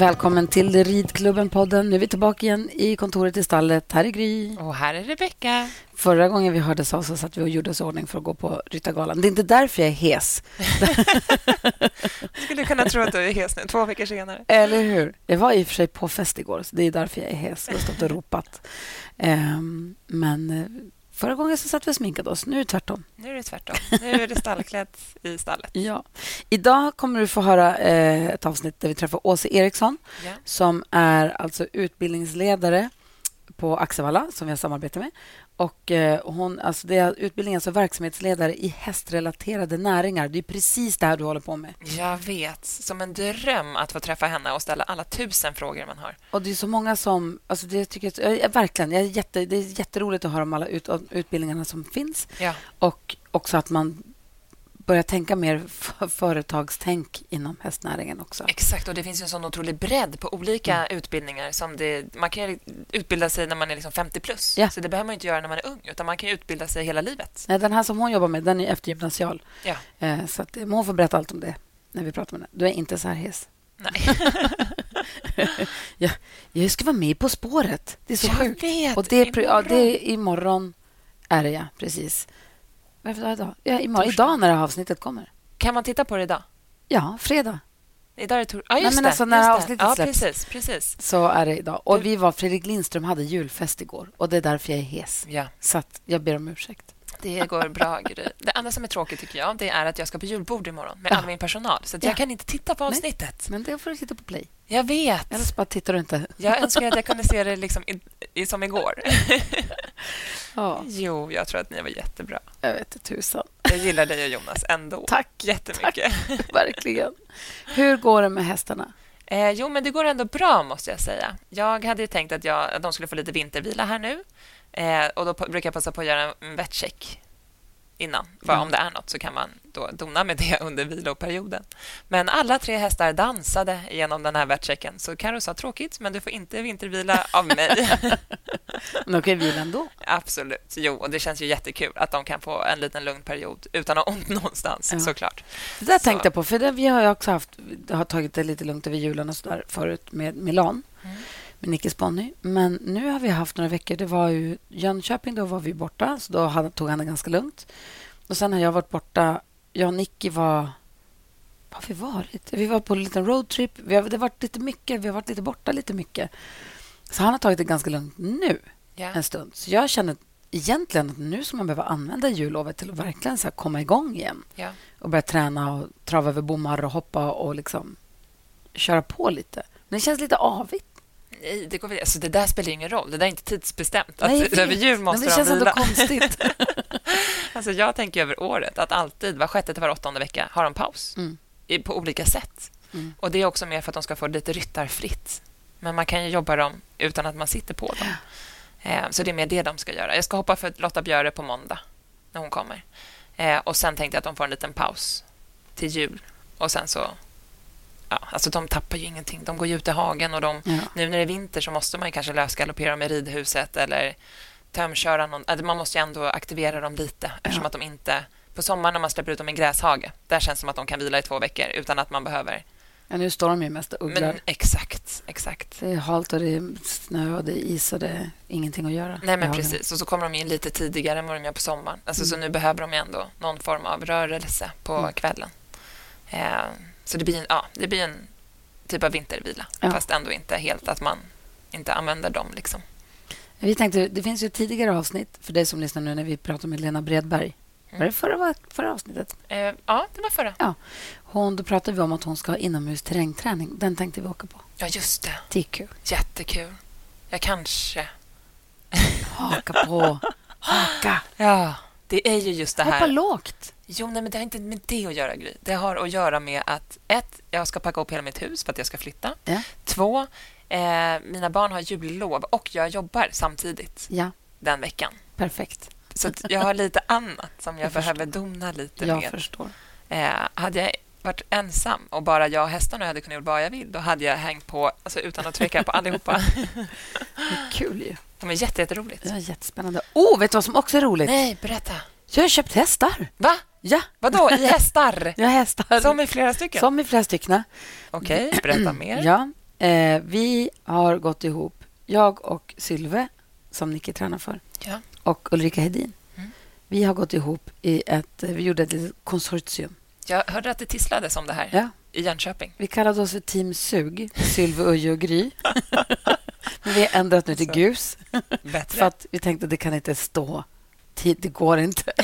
Välkommen till Ridklubben-podden. Nu är vi tillbaka igen i kontoret i stallet. Här är Gry. Och här är Rebecka. Förra gången vi hördes av så satt vi och gjorde oss ordning för att gå på Ryttargalan. Det är inte därför jag är hes. skulle kunna tro att du är hes nu, två veckor senare. Eller hur? Jag var i och för sig på fest igår, så det är därför jag är hes. Jag har stått och ropat. Um, men eh, Förra gången så satt vi och sminkade oss. Nu är det tvärtom. Nu är det tvärtom. Nu är det stallklädd i stallet. Ja. Idag kommer du få höra eh, ett avsnitt där vi träffar Åse Eriksson ja. som är alltså utbildningsledare på Axevalla, som vi har samarbete med. Och eh, hon, alltså det är utbildningen som verksamhetsledare i hästrelaterade näringar. Det är precis det här du håller på med. Jag vet. Som en dröm att få träffa henne och ställa alla tusen frågor man har. Och Det är så många som... Alltså det tycker jag, verkligen, jag är jätte, det är jätteroligt att höra om alla ut, utbildningarna som finns. Ja. Och också att man börja tänka mer företagstänk inom hästnäringen också. Exakt, och det finns en sån otrolig bredd på olika mm. utbildningar. Som det, man kan utbilda sig när man är liksom 50 plus, ja. så det behöver man inte göra när man är ung, utan man kan utbilda sig hela livet. Nej, den här som hon jobbar med, den är eftergymnasial. Ja. Eh, så att, hon får berätta allt om det när vi pratar med henne. Du är inte så här hes. Nej. ja, jag ska vara med På spåret. Det är så jag sjukt. Vet, och det är, imorgon. Ja, det är imorgon. Är det, ja. Precis. Det idag? Ja, imorgon, idag när det här avsnittet kommer. Kan man titta på det idag? Ja, fredag. Idag är det tor- ah, just Nej, men alltså när avsnittet ja, släpps precis, precis. så är det idag. Och vi var, Fredrik Lindström hade julfest igår och det är därför jag är hes. Ja. Så jag ber om ursäkt. Det går bra, Gry. Det enda som är tråkigt tycker jag det är att jag ska på julbord imorgon med ja. all min personal. Så jag kan inte titta på avsnittet. Nej, men det får du titta på Play. Jag vet. Eller så bara tittar du inte. Jag önskar att jag kunde se det liksom i, i, som igår. Ja. Jo, jag tror att ni var jättebra. Jag vet inte tusan. Jag gillar dig och Jonas ändå. Tack. Jättemycket. Tack. Verkligen. Hur går det med hästarna? Eh, jo, men det går ändå bra, måste jag säga. Jag hade tänkt att, jag, att de skulle få lite vintervila här nu. Eh, och Då brukar jag passa på att göra en vettcheck innan. För mm. om det är nåt så kan man då dona med det under viloperioden. Men alla tre hästar dansade genom den här värtchecken. Så Karo sa tråkigt, men du får inte vintervila av mig. men de kan vila ändå. Absolut. Jo, och det känns ju jättekul att de kan få en liten lugn period utan att ha ont någonstans, ja. såklart. Det där så. tänkte jag på, för det, vi har ju också haft, har tagit det lite lugnt över julen och så där förut med Milan. Mm med Nickes ponny. Men nu har vi haft några veckor. Det var ju Jönköping, då var vi borta. Så då hade, tog han det ganska lugnt. Och sen har jag varit borta. Jag och Nicky var... Var har vi varit? Vi var på en liten roadtrip. Vi har, det har varit lite mycket. Vi har varit lite borta lite mycket. Så han har tagit det ganska lugnt nu, yeah. en stund. Så jag känner egentligen att nu ska man behöva använda jullovet till att verkligen så komma igång igen. Yeah. Och börja träna och trava över bommar och hoppa och liksom köra på lite. Men det känns lite avigt nej, det, går, alltså, det där spelar ingen roll. Det där är inte tidsbestämt. Nej, att över jul måste det känns ändå konstigt. alltså, jag tänker över året att alltid, var sjätte till var åttonde vecka, har de paus mm. på olika sätt. Mm. Och Det är också mer för att de ska få lite ryttarfritt. Men man kan ju jobba dem utan att man sitter på dem. Eh, så det är mer det de ska göra. Jag ska hoppa för Lotta Björe på måndag, när hon kommer. Eh, och Sen tänkte jag att de får en liten paus till jul. Och sen så ja, alltså de tappar ju ingenting. De går ju ut i hagen och de, ja. nu när det är vinter så måste man ju kanske lösgaloppera med ridhuset eller tömköra någon. Alltså man måste ju ändå aktivera dem lite eftersom att de inte... På sommaren när man släpper ut dem i gräshage, där känns det som att de kan vila i två veckor utan att man behöver... Ja, nu står de ju mest och ugglar. Men exakt, exakt. Det är halt och det är snö och det är is och det är ingenting att göra. Nej, men precis. Och så kommer de in lite tidigare än vad de gör på sommaren. Alltså, mm. Så nu behöver de ändå någon form av rörelse på mm. kvällen. Eh, så det blir en, ja, det blir en typ av vintervila, ja. fast ändå inte helt att man inte använder dem. Liksom. Vi tänkte, det finns ju ett tidigare avsnitt för dig som lyssnar nu när vi pratar med Lena Bredberg. Mm. Var det förra, förra avsnittet? Eh, ja, det var förra. Ja. Hon, då pratade vi om att hon ska ha inomhus terrängträning. Den tänkte vi åka på. Ja, just det. Det är kul. Jättekul. Jag kanske... Haka på. Haka. Ja, det är ju just det här... Hoppa lågt. Jo, nej, men det har inte med det att göra, Gry. Det har att göra med att ett, jag ska packa upp hela mitt hus för att jag ska flytta. Ja. Två, eh, mina barn har jullov och jag jobbar samtidigt ja. den veckan. Perfekt. Så jag har lite annat som jag, jag behöver dona lite jag med. Jag förstår. Eh, hade jag varit ensam och bara jag och hästarna hade kunnat göra vad jag vill, då hade jag hängt på alltså, utan att tveka på allihopa. kul ju. De är jätteroligt. Ja, jättespännande. Oh, vet du vad som också är roligt? Nej, berätta. Jag har köpt hästar. Va? Ja. Vadå, i hästar? ja, hästar. Som i flera stycken? Som i flera stycken. Okej, okay, berätta mer. Ja, Eh, vi har gått ihop, jag och Sylve, som Nicky tränar för, Ja. och Ulrika Hedin. Mm. Vi har gått ihop i ett... Vi gjorde ett litet konsortium. Jag hörde att det tisslades om det här Ja. i Jönköping. Vi kallade oss för Team Sug, Sylve, Uje och Gry. Men vi har ändrat nu till Så. GUS, Bättre. för att vi tänkte att det kan inte stå. Det går inte.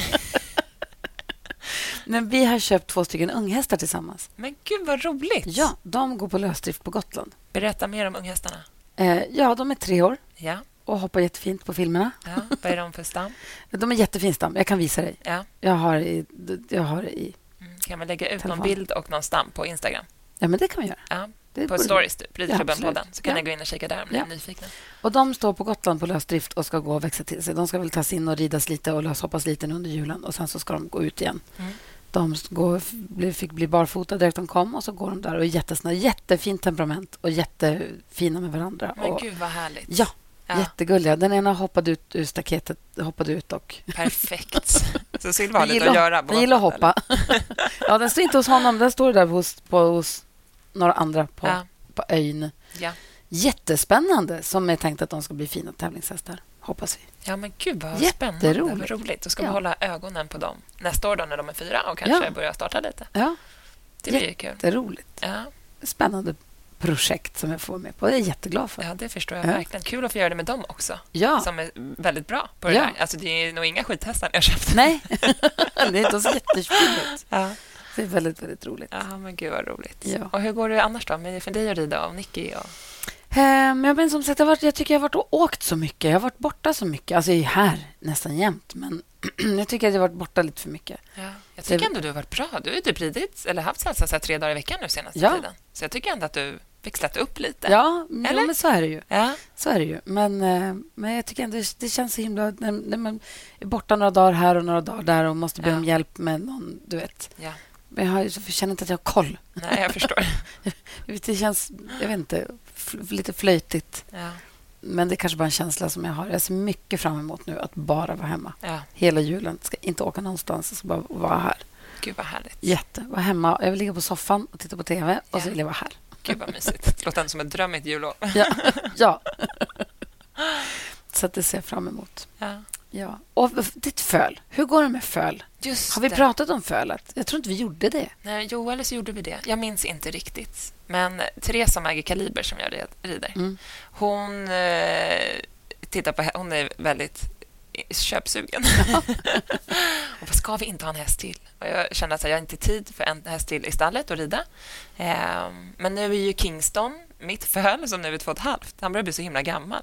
Men vi har köpt två stycken unghästar tillsammans. Men gud, vad roligt! Ja, de går på lösdrift på Gotland. Berätta mer om unghästarna. Eh, ja, de är tre år Ja, och hoppar jättefint på filmerna. ja. vad är de för stam? De är jättefin stam. Jag kan visa dig. Ja. Jag har i... Jag har i. Kan vi lägga ut Telefon. någon bild och någon stam på Instagram? ja, men det kan vi göra. Ja, Det på stories, typ. Ja, Ridklubben-podden. absolut. så kan Ja. ni gå in och kika där om ni Ja. är nyfikna. Och De står på Gotland på lösdrift och ska gå och växa till sig. De ska väl tas in och ridas lite och löshoppas lite under julen och sen så ska de gå ut igen. Mm. De går, fick bli barfota direkt de kom och så går de där och är jättesnälla. Jättefint temperament och jättefina med varandra. Men och, gud, vad härligt. ja, Ja, jättegulliga. Den ena hoppade ut ur staketet, hoppade ut och... Perfekt. Så Sylva har lite att göra. Den gillar att hoppa. ja, den står inte hos honom. Den står där hos, på, hos några andra på, eller? på ön. Ja. Jättespännande, som är tänkt att de ska bli fina tävlingshästar, hoppas vi. ja, men gud vad spännande. Vad roligt. Då ska vi Ja. hålla ögonen på dem nästa år då när de är fyra och kanske Ja. börja starta lite. Ja, Det blir ju kul. jätteroligt. Ja, Spännande projekt som jag får med på. Det är jag jätteglad för. ja, det förstår jag Ja. verkligen. Kul att få göra det med dem också, Ja. som är väldigt bra på det Ja. där. Alltså, det är nog inga skithästar har köpt. Nej, det är inte så jättefint ut. Ja. Det är väldigt, väldigt roligt. ja, men gud vad roligt. Ja. Och hur går det annars då? Med för dig att rida och Nicky? Och... Ehm, jag, men som sagt, jag, varit, jag tycker jag har varit och åkt så mycket. Jag har varit borta så mycket. Alltså, jag är här nästan jämt, men jag tycker att jag har varit borta lite för mycket. Ja. Jag tycker Det- ändå du har varit bra. Du har typ ridit, eller haft salsa så tre dagar i veckan nu senaste Ja. tiden. Så jag tycker ändå att du växlat upp lite. Ja, Eller? ja men så är det ju. Ja. Så är det ju. Men, eh, men jag tycker ändå det känns så himla... När, när man är borta några dagar här och några dagar där och måste be Ja. om hjälp med någon, du vet. ja. Men jag, har, jag känner inte att jag har koll. Nej, jag förstår. Det känns, jag vet inte, lite flöjtigt. Ja. Men det är kanske bara en känsla som jag har. Jag ser mycket fram emot nu att bara vara hemma. ja. Hela julen. Ska inte åka någonstans. Jag ska bara vara här. Gud vad härligt. Jätte. Vara hemma. Jag vill ligga på soffan och titta på tv och så Ja. vill jag vara här. Gud vad mysigt. Det låter ändå som ett drömmigt jullov. Ja. ja. Så att det ser jag fram emot. Ja. Ja. Och ditt föl. Hur går det med föl? Just Har vi det. pratat om fölet? Jag tror inte vi gjorde det. Nej, jo, eller så gjorde vi det. Jag minns inte riktigt. Men Therese som äger Kaliber, som jag rider, Mm. hon eh, tittar på... Hon är väldigt köpsugen. och vad ska vi inte ha en häst till? Och jag känner att jag har inte tid för en häst till i stallet att rida. Ehm, men nu är ju Kingston, mitt föl, som nu är två och ett halvt, han börjar bli så himla gammal.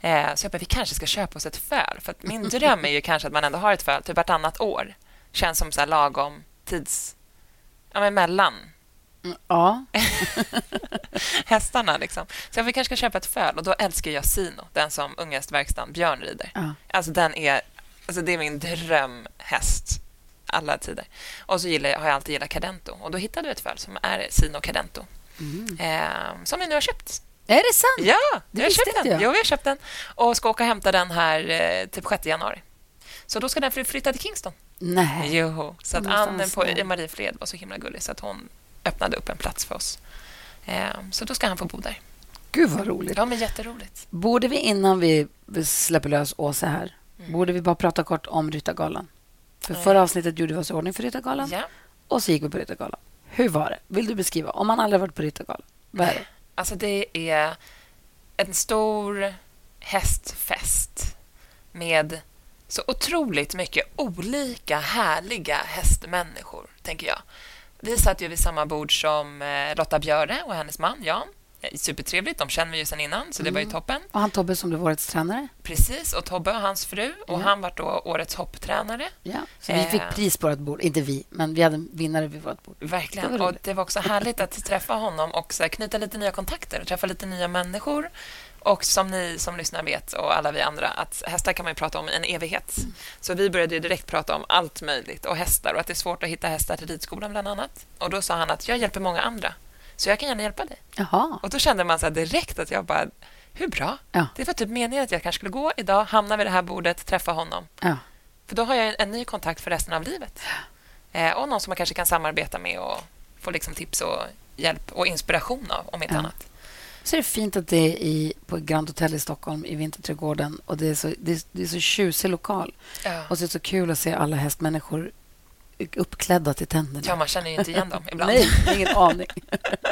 Eh, så jag bara, vi kanske ska köpa oss ett föl. För att min dröm är ju kanske att man ändå har ett föl typ vartannat år. Känns som så här lagom tids... Ja, men mellan Mm, Ja. hästarna. Liksom. Så vi kanske ska köpa ett föl. Och då älskar jag Sino, den som unghästverkstan Björn rider. ja. Alltså, den är, alltså, det är min drömhäst alla tider. Och så gillar, jag- har jag alltid gillat Cadento. Och då hittade vi ett föl som är Sino Cadento. Mm. Eh, som vi nu har köpt. Är det sant? Ja, Det vi har köpt den. jag. Jo, vi har köpt den. Och ska åka och hämta den här eh, typ 6 januari. Så då ska den fly- flytta till Kingston. Nej. Jo, så att Ann på där. i Mariefred var så himla gullig så att hon öppnade upp en plats för oss. Eh, så då ska han få bo där. Gud, vad roligt. Ja, men jätteroligt. Borde vi innan vi släpper lös Åse här, Mm. borde vi bara prata kort om Ryttargalan? För Nej. förra avsnittet gjorde vi oss i ordning för Ryttargalan Ja. och så gick vi på Ryttargalan. Hur var det? Vill du beskriva? Om man aldrig varit på Ryttargalan, vad är det? Alltså, det är en stor hästfest med så otroligt mycket olika härliga hästmänniskor, tänker jag. Vi satt ju vid samma bord som eh, Lotta Björe och hennes man Jan. Eh, Supertrevligt, de känner vi ju sen innan, så det var ju Mm. toppen. Och han Tobbe som blev årets tränare. Precis, och Tobbe och hans fru. Och han var då årets hopptränare. Ja. Så vi Eh. fick pris på vårt bord. Inte vi, men vi hade en vinnare vid vårt bord. Verkligen. Det var och det var också härligt att träffa honom och så knyta lite nya kontakter och träffa lite nya människor. Och som ni som lyssnar vet, och alla vi andra, att hästar kan man prata om i en evighet. Mm. Så vi började ju direkt prata om allt möjligt och hästar och att det är svårt att hitta hästar till ridskolan bland annat. Och då sa han att jag hjälper många andra, så jag kan gärna hjälpa dig. Jaha. Och då kände man så direkt att jag bara, hur bra? Ja. Det var typ meningen att jag kanske skulle gå idag, hamna vid det här bordet, träffa honom. Ja. För då har jag en, en ny kontakt för resten av livet. Eh, och någon som man kanske kan samarbeta med och få liksom tips och hjälp och inspiration av, om inte Ja. annat. Så är det fint att det är i, på Grand Hotel i Stockholm, i Vinterträdgården. Och det är så, det är, det är så tjusig lokal. Ja. Och så är det så kul att se alla hästmänniskor uppklädda till tänderna. ja, man känner ju inte igen dem ibland. Nej, ingen aning.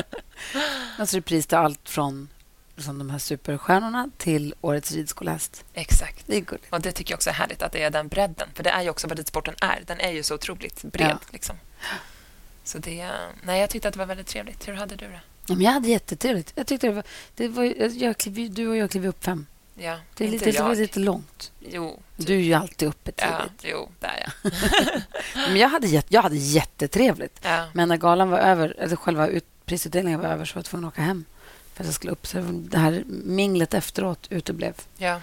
alltså repris till allt från liksom, de här superstjärnorna till årets ridskolehäst. Exakt. Det är gulligt. Och Det tycker jag också är härligt, att det är den bredden. För det är ju också vad ridsporten är. Den är ju så otroligt bred. Ja. Liksom. Så det... Nej, jag tyckte att det var väldigt trevligt. Hur hade du det? Ja, men jag hade jättetrevligt. Jag tyckte det var, det var, jag klev, du och jag klev upp fem. Ja, Det, är lite, jag. lite långt. Jo, Du är ju alltid uppe ja, tidigt. jo, det är jag. Men jag hade, jag hade jättetrevligt. Ja. Men när galan var över, eller själva ut, prisutdelningen var över så var jag tvungen att åka hem för att jag skulle upp. Så det här minglet efteråt uteblev. Ja.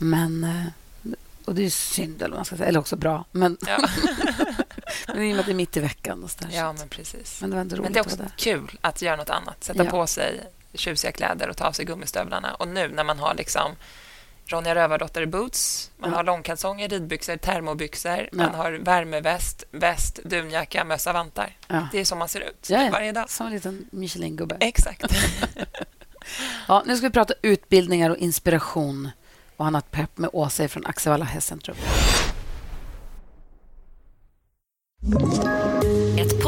Men... eh, Och det är synd, eller man ska säga. Eller också bra. Men, Ja. men i och med att det är mitt i veckan. Och så där, ja, men precis. men det var ändå roligt Men det är också där. kul att göra något annat. Sätta Ja. på sig tjusiga kläder och ta av sig gummistövlarna. Och nu när man har liksom Ronja Rövardotter boots, man Ja. har långkalsonger, ridbyxor, termobyxor, Ja. man har värmeväst, väst, dunjacka, mössa, vantar. Ja. Det är så man ser ut varje dag. Som en liten Michelin-gubbe. Exakt. Ja, nu ska vi prata utbildningar och inspiration och annat pepp med Åsa från Axevalla Hästcentrum.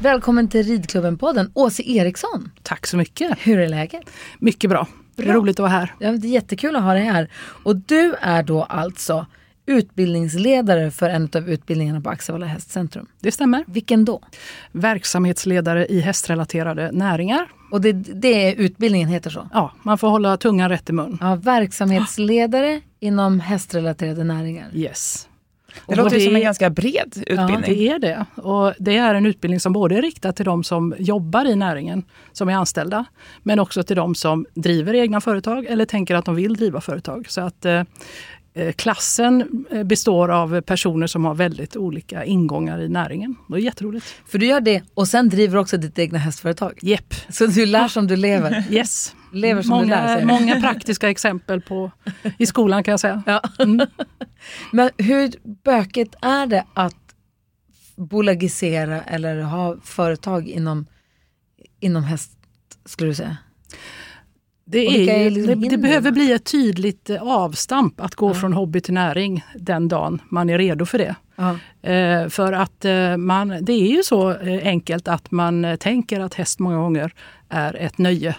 Välkommen till Ridklubben-podden, Åse Eriksson. Tack så mycket. Hur är läget? Mycket bra. Bra. roligt att vara här. Ja, det är jättekul att ha dig här. Och du är då alltså utbildningsledare för en av utbildningarna på Axevalla Hästcentrum. Det stämmer. Vilken då? Verksamhetsledare i hästrelaterade näringar. Och det, det är utbildningen heter så? Ja, man får hålla tungan rätt i mun. Ja, verksamhetsledare inom hästrelaterade näringar. Yes. Det låter ju som en ganska bred utbildning. Det är det. Och det är en utbildning som både är riktad till de som jobbar i näringen, som är anställda, men också till de som driver egna företag eller tänker att de vill driva företag. Så att eh, eh, klassen eh, består av personer som har väldigt olika ingångar i näringen. Det är jätteroligt. För du gör det och sen driver också ditt egna hästföretag. Jepp. Så du lär som du lever. Yes. Lever som lär, många, säger du. många praktiska exempel på, i skolan kan jag säga. Ja. Men hur bökigt är det att bolagisera eller ha företag inom, inom häst, skulle du säga? Det, är är liksom det, det behöver bli ett tydligt eh, avstamp att gå från hobby till näring den dagen man är redo för det. Ja. Eh, för att eh, man, det är ju så eh, enkelt att man tänker att häst många gånger är ett nöje.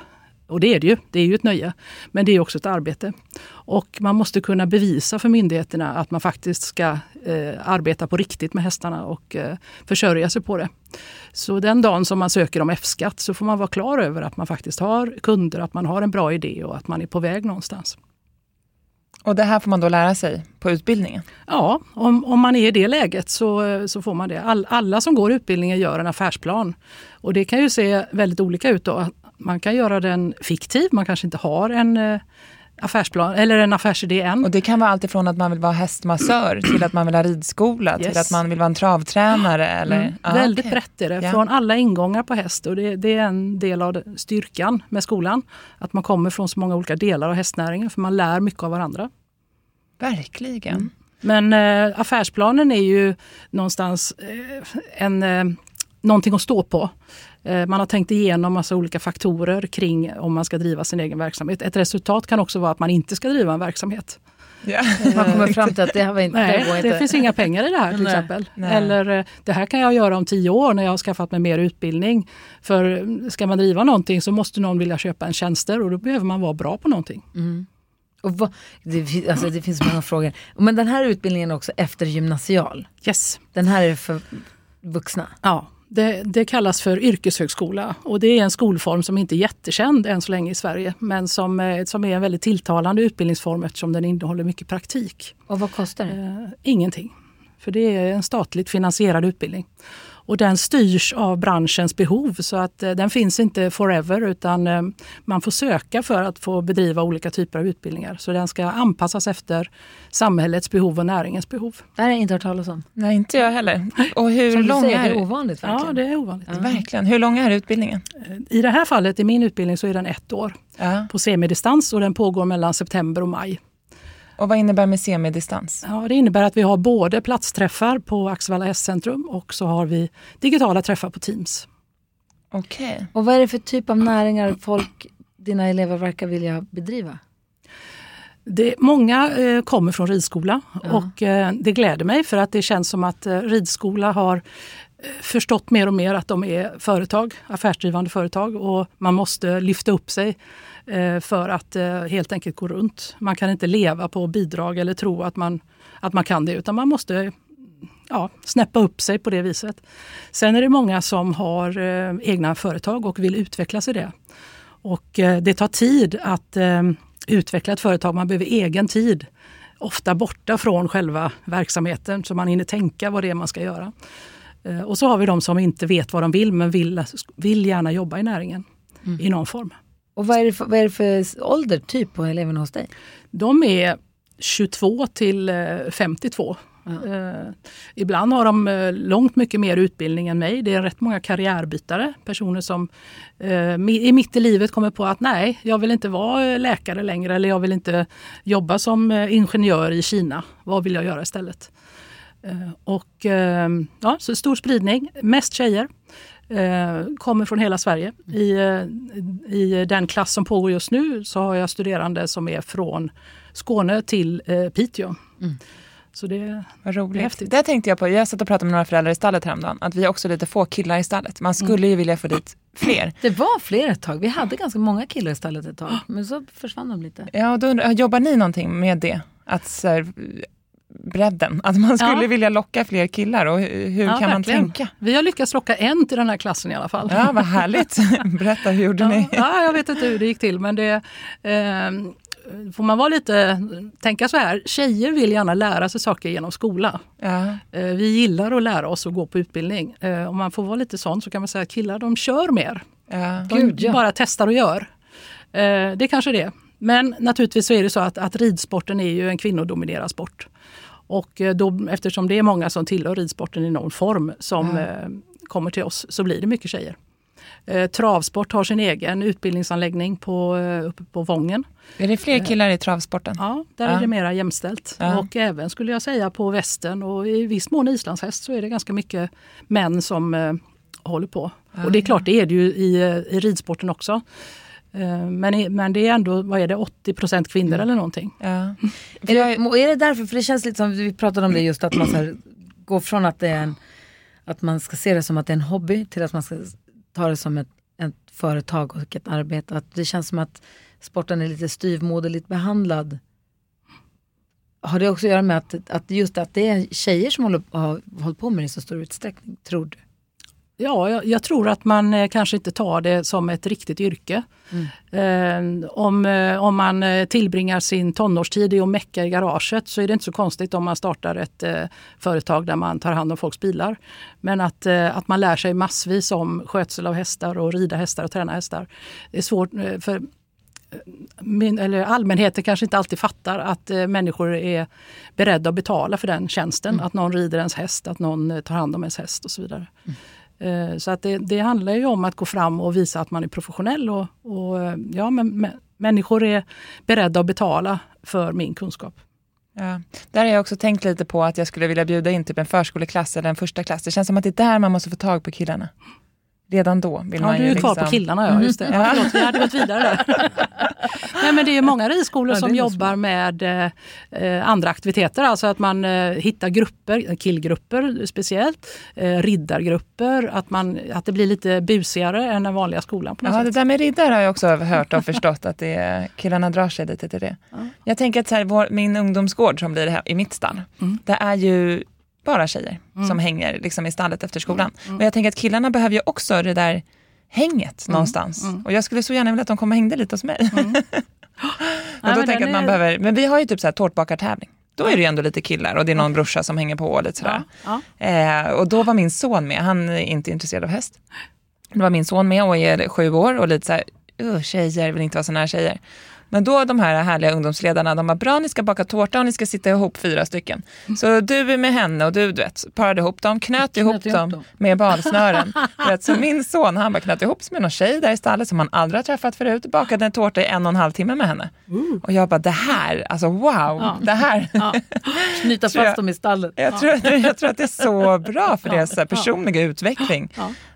Och det är det ju, det är ju ett nöje. Men det är också ett arbete. Och man måste kunna bevisa för myndigheterna att man faktiskt ska eh, arbeta på riktigt med hästarna och eh, försörja sig på det. Så den dagen som man söker om F-skatt så får man vara klar över att man faktiskt har kunder, att man har en bra idé och att man är på väg någonstans. Och det här får man då lära sig på utbildningen. Ja, om, om man är i det läget så, så får man det. All, alla som går utbildningen gör en affärsplan. Och det kan ju se väldigt olika ut. Då. Man kan göra den fiktiv, man kanske inte har en eh, affärsplan eller en affärsidé än. Och det kan vara allt ifrån att man vill vara hästmassör till att man vill ha ridskola till Yes. att man vill vara en travtränare. Eller? Mm, Ja, väldigt okej. brett är det, Ja. från alla ingångar på häst. Och det, det är en del av styrkan med skolan. Att man kommer från så många olika delar av hästnäringen, för man lär mycket av varandra. Verkligen. Men eh, affärsplanen är ju någonstans eh, en, eh, någonting att stå på. Eh, man har tänkt igenom massa olika faktorer kring om man ska driva sin egen verksamhet. Ett resultat kan också vara att man inte ska driva en verksamhet. Ja. Man kommer fram till att det, har vi inte, det går Nej, inte. det finns inga pengar i det här till Nej, exempel. nej. Eller eh, det här kan jag göra om tio år när jag har skaffat mig mer utbildning. För eh, ska man driva någonting så måste någon vilja köpa en tjänster och då behöver man vara bra på någonting. Och vad, det, alltså, det finns många frågor. Men den här utbildningen är också eftergymnasial. Yes. Den här är för vuxna. Ja, det, det kallas för yrkeshögskola och det är en skolform som inte är jättekänd än så länge i Sverige men som, eh, som är en väldigt tilltalande utbildningsform eftersom den innehåller mycket praktik. Och vad kostar det? Eh, ingenting, för det är en statligt finansierad utbildning. Och den styrs av branschens behov så att eh, den finns inte forever utan eh, man får söka för att få bedriva olika typer av utbildningar. Så den ska anpassas efter samhällets behov och näringens behov. Det här har jag inte hört talas om. Nej, inte jag heller. Och hur Som du lång säger, det är är ovanligt verkligen. Ja, det är ovanligt. Verkligen. Hur lång är utbildningen? I det här fallet, i min utbildning, så är den ett år Ja. på semidistans och den pågår mellan september och maj. Och vad innebär med semidistans? Ja, det innebär att vi har både platsträffar på Axevalla hästcentrum och så har vi digitala träffar på Teams. Okej. Och vad är det för typ av näringar folk, dina elever verkar vilja bedriva? Det, många eh, kommer från ridskola och eh, det gläder mig för att det känns som att eh, ridskola har förstått mer och mer att de är företag, affärsdrivande företag och man måste lyfta upp sig eh, för att eh, helt enkelt gå runt. Man kan inte leva på bidrag eller tro att man, att man kan det utan man måste ja, snäppa upp sig på det viset. Sen är det många som har eh, egna företag och vill utvecklas i det. Och det tar tid att utveckla ett företag. Man behöver egen tid. Ofta borta från själva verksamheten så man hinner tänka vad det är man ska göra. Eh, och så har vi de som inte vet vad de vill men vill, vill gärna jobba i näringen i någon form. Och vad är, det för, vad är det för ålder typ på eleverna hos dig? De är 22 till eh, 52. Eh, ibland har de eh, långt mycket mer utbildning än mig. Det är rätt många karriärbytare. Personer som eh, mi- i mitt i livet kommer på att nej, jag vill inte vara eh, läkare längre eller jag vill inte jobba som eh, ingenjör i Kina. Vad vill jag göra istället? Eh, och eh, ja, så stor spridning. Mest tjejer. Eh, kommer från hela Sverige. I, I den klass som pågår just nu så har jag studerande som är från Skåne till Piteå. Så det, Vad Det är roligt. häftigt. Det tänkte jag på. Jag satt och pratade med några föräldrar i stallet häromdagen. Att vi är också lite få killar i stallet. Man skulle ju vilja få dit fler. Det var fler ett tag. Vi hade ganska många killar i stallet ett tag. Men så försvann de lite. Ja, då undrar, jobbar ni någonting med det? Att så här, bredden, att man skulle Ja. vilja locka fler killar och hur, Ja, kan man verkligen. tänka? Vi har lyckats locka en till den här klassen i alla fall. Ja, vad härligt. Berätta, hur gjorde Ja, ni? ja, jag vet inte hur det gick till men det eh, får man vara lite, tänka så här, tjejer vill gärna lära sig saker genom skola. Ja. Eh, vi gillar att lära oss och gå på utbildning. Eh, om man får vara lite sån så kan man säga att killar de kör mer. Ja. De Gud, ja. bara testar och gör. Eh, det kanske det är. Men naturligtvis så är det så att, att ridsporten är ju en kvinnodominerad sport. Och eh, då, eftersom det är många som tillhör ridsporten i någon form som eh, kommer till oss så blir det mycket tjejer. Eh, travsport har sin egen utbildningsanläggning på, uppe på Vången. Är det fler killar i travsporten? Ja, där Ja. är det mera jämställt. Ja. Och även skulle jag säga på västern och i viss mån islandshäst så är det ganska mycket män som håller på. Och det är klart, det är det ju i, i ridsporten också. Eh, men, men det är ändå, vad är det, 80% kvinnor eller någonting. Ja. Är det, är det därför, för det känns lite som, vi pratade om det just att man så här, går från att det är en, att man ska se det som att det är en hobby till att man ska ta det som ett, ett företag och ett arbete. Att det känns som att sporten är lite styvmoderligt behandlad. Har det också att göra med att, att just att det är tjejer som håller, har hållit på med det i så stor utsträckning, tror du? Ja, jag, jag tror att man eh, kanske inte tar det som ett riktigt yrke. Eh, om, eh, om man eh, tillbringar sin tonårstid i att mecka i garaget så är det inte så konstigt om man startar ett företag där man tar hand om folks bilar. Men att, att man lär sig massvis om skötsel av hästar och rida hästar och träna hästar. Det är svårt för min, eller allmänheten kanske inte alltid fattar att eh, människor är beredda att betala för den tjänsten. Att någon rider ens häst, att någon tar hand om ens häst och så vidare. Eh, Eh, så att det, det handlar ju om att gå fram och visa att man är professionell och, och eh, ja, men, men, människor är beredda att betala för min kunskap. Ja. Där har jag också tänkt lite på att jag skulle vilja bjuda in typ en förskoleklass eller en första klass. Det känns som att det är där man måste få tag på killarna. Redan då vill Ja, man du ju är kvar liksom... på killarna, ja. Just det. Ja, förlåt, vi hade gått vidare där. Nej, men det är många ridskolor Ja, det som jobbar med eh, eh, andra aktiviteter. Alltså att man eh, hittar grupper, killgrupper speciellt, eh, riddargrupper. Att, man, att det blir lite busigare än den vanliga skolan. På något Ja, det sätt. där med riddare har jag också hört och förstått att det är, killarna drar sig lite till det. Jag tänker att så här, vår, min ungdomsgård som blir det här i mitt stall, det är ju bara tjejer som hänger liksom i stallet efter skolan. Och jag tänker att killarna behöver ju också det där hänget någonstans. Och jag skulle så gärna vilja att de kom och hängde lite hos mig. och Ja, då men tänker att man är- behöver, men vi har ju typ så här tårtbakartävling. då är det ju ändå lite killar och det är någon brorsa som hänger på och lite sådär. Ja, Eh, och då var min son med, han är inte intresserad av häst. Då var min son med och är sju år och lite så här, "Ugh, tjejer, vill inte vara så nära tjejer. Men då de här härliga ungdomsledarna, de var bra, ni ska baka tårta och ni ska sitta ihop fyra stycken. Så du är med henne och du, du vet, parade ihop dem, knöt ihop ihop dem dem. med balsnören. Vet, så min son, han bara knöt ihop sig med någon tjej där i stallet som han aldrig har träffat förut, bakade en tårta i en och en halv timme med henne. Och jag bara, det här, alltså wow, det här. Ja. Knyta Tror jag- fast dem i stallet. Jag, tror, jag tror att det är så bra för deras så här, personliga utveckling.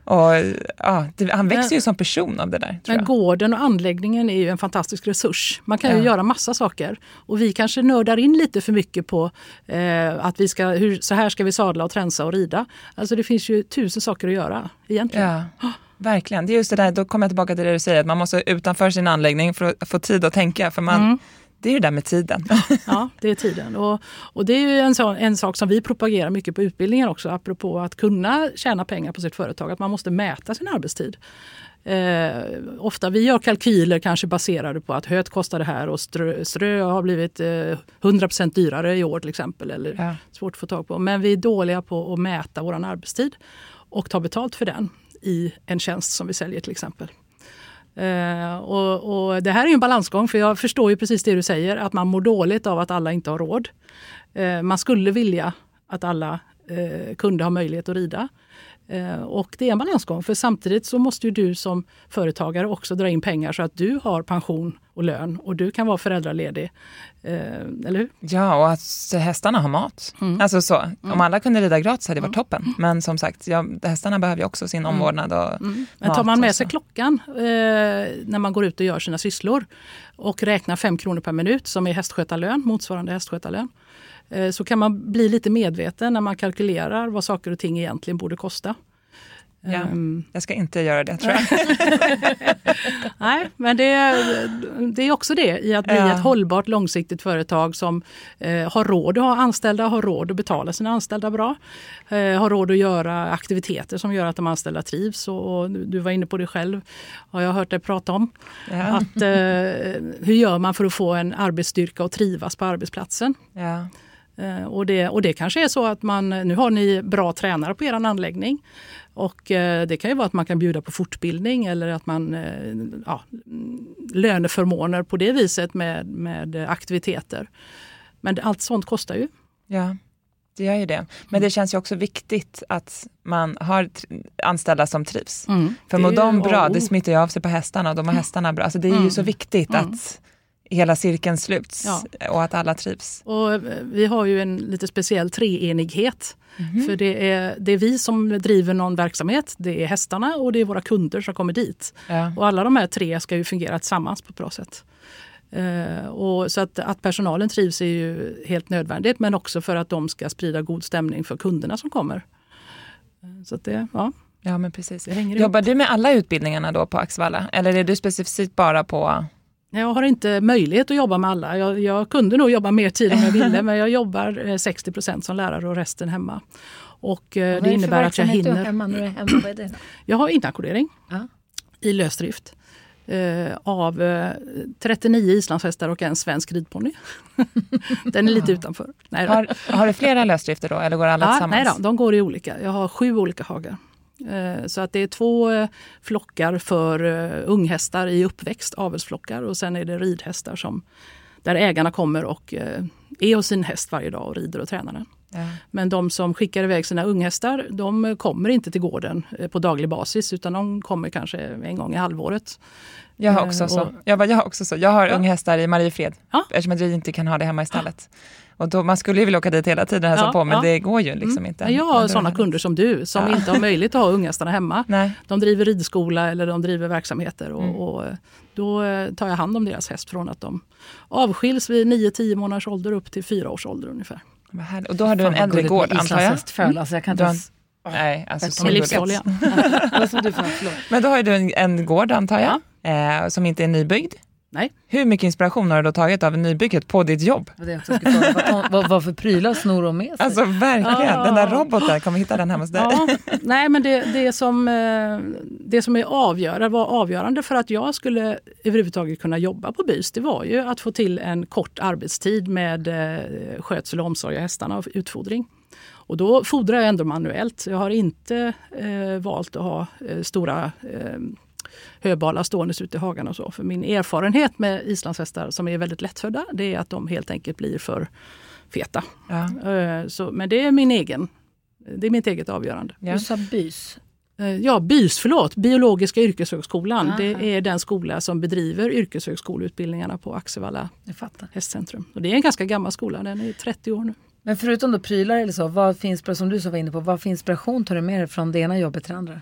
Och, ja, han växer Men- ju som person av det där. Men jag. gården och anläggningen är ju en fantastisk resurs. Man kan ju Ja. göra massa saker. Och vi kanske nördar in lite för mycket på eh, att vi ska, hur, så här ska vi sadla och tränsa och rida. Alltså det finns ju tusen saker att göra egentligen. Ja, verkligen. Det är just det där, då kommer jag tillbaka till det du säger, att man måste utanför sin anläggning för att få tid att tänka. För man, Mm. Det är det där med tiden. Ja, det är tiden. Och, och det är ju en, sån, en sak som vi propagerar mycket på utbildningen också, apropå att kunna tjäna pengar på sitt företag, att man måste mäta sin arbetstid. Eh, ofta vi gör kalkyler kanske baserade på att höet kostar det här och strö, strö har blivit eh, 100 dyrare i år till exempel. Eller Ja. svårt att få tag på. Men vi är dåliga på att mäta vår arbetstid och ta betalt för den i en tjänst som vi säljer till exempel. Eh, och, och det här är en balansgång för jag förstår ju precis det du säger att man mår dåligt av att alla inte har råd. Eh, man skulle vilja att alla eh, kunde ha möjlighet att rida. Eh, och det är en balansgång för samtidigt så måste ju du som företagare också dra in pengar så att du har pension och lön och du kan vara föräldraledig. Eh, eller hur? Ja, och att hästarna har mat. Alltså så, om alla kunde rida gratis hade det varit toppen. Men som sagt, ja, hästarna behöver ju också sin omvårdnad och Men mat tar man med sig klockan eh, när man går ut och gör sina sysslor och räknar 5 kronor per minut som är hästskötarlön, motsvarande hästskötarlön. Eh, så kan man bli lite medveten när man kalkylerar vad saker och ting egentligen borde kosta. Ja. Ehm, Jag ska inte göra det tror jag. Nej, men det, det är också det i att bli Ja. ett hållbart långsiktigt företag som eh, har råd att ha anställda, har råd att betala sina anställda bra. Eh, har råd att göra aktiviteter som gör att de anställda trivs. Och, och du var inne på det själv, har jag hört dig prata om. Ja. Att, eh, hur gör man för att få en arbetsstyrka och trivas på arbetsplatsen? Ja. Eh, Och det, och det kanske är så att man, nu har ni bra tränare på er anläggning. Och eh, det kan ju vara att man kan bjuda på fortbildning eller att man eh, ja, mm, löneförmåner på det viset med, med aktiviteter. Men allt sånt kostar ju. Ja, det gör ju det. Men det känns ju också viktigt att man har anställda som trivs. För Mm. Det mår de bra. Mm. det smittar ju av sig på hästarna och de har hästarna bra. Alltså det är ju så viktigt att hela cirkeln sluts Ja. och att alla trivs. Och eh, vi har ju en lite speciell treenighet. Mhm. För det är, det är vi som driver någon verksamhet, det är hästarna och det är våra kunder som kommer dit. Ja. Och alla de här tre ska ju fungera tillsammans på ett bra sätt. Eh, och så att, att personalen trivs är ju helt nödvändigt men också för att de ska sprida god stämning för kunderna som kommer. Eh, Så det, ja, Ja, men precis. Jobbar du med alla utbildningarna då på Axvalla? Eller är du specifikt bara på... Jag har inte möjlighet att jobba med alla. Jag, jag kunde nog jobba mer tid om jag ville men jag jobbar eh, 60% som lärare och resten hemma. Och eh, Vad det för innebär att jag verksamhet du hinner. hemma när du är hemma? Vad är det? Jag har inackordering Ja. i lösdrift eh, av eh, 39 islandshästar och en svensk ridponny. Den är lite utanför. Nej, då. Har, har du flera lösdrifter då, eller går alla ja, tillsammans? nej då, de går i olika. Jag har sju olika hagar. Eh, Så att det är två eh, flockar för eh, unghästar i uppväxt, avelsflockar. Och sen är det ridhästar som, där ägarna kommer och är hos sin häst varje dag och rider och tränar den. Ja. Men de som skickar iväg sina unghästar, de kommer inte till gården på daglig basis utan de kommer kanske en gång i halvåret. Jag har också så. och- Jag, bara, jag har också så. Jag har Ja. unghästar i Mariefred, Ja. eftersom att vi inte kan ha det hemma i stallet. Och då, man skulle ju vilja åka dit hela tiden och hälsa Ja, på, men ja. det går ju liksom inte. Men jag har sådana kunder som du som Ja. inte har möjlighet att ha unghästarna hemma. Nej. De driver ridskola eller de driver verksamheter och, Mm. och eh, då eh, tar jag hand om deras häst från att de avskiljs vid 9-10 månaders ålder upp till 4 års ålder ungefär. Och då har du Fan, en äldre gård, med antar jag? islandshästföl. Alltså, jag kan inte. Nej, alltså förlåt. Men då har du en, en gård, antar jag, eh, som inte är nybyggd. Nej. Hur mycket inspiration har du då tagit av nybygget på ditt jobb? Vad, det fråga. vad, vad, vad för prylar snor de med sig? Alltså verkligen, Ja. den där roboten, kommer hitta den hemma hos dig? Ja, nej, men det, det, som, eh, det som är avgörande, var avgörande för att jag skulle överhuvudtaget kunna jobba på BYS, det var ju att få till en kort arbetstid med eh, skötsel och omsorg av hästarna och utfodring. Och då fodrar jag ändå manuellt. Jag har inte eh, valt att ha eh, stora eh, höbalar ståendes ute i hagen och så. För min erfarenhet med islandshästar som är väldigt lättfödda, det är att de helt enkelt blir för feta. Ja. Eh, så, men det är min egen, det är mitt eget avgörande. Ja. Du sa bys. Eh, Ja, BYS, förlåt, Biologiska yrkeshögskolan. Aha. Det är den skola som bedriver yrkeshögskoleutbildningarna på Axevalla hästcentrum. Och det är en ganska gammal skola, den är 30 år nu. Men förutom då prylar eller så, vad finns, som du så var inne på, vad för inspiration tar du med dig från det ena jobbet till det andra?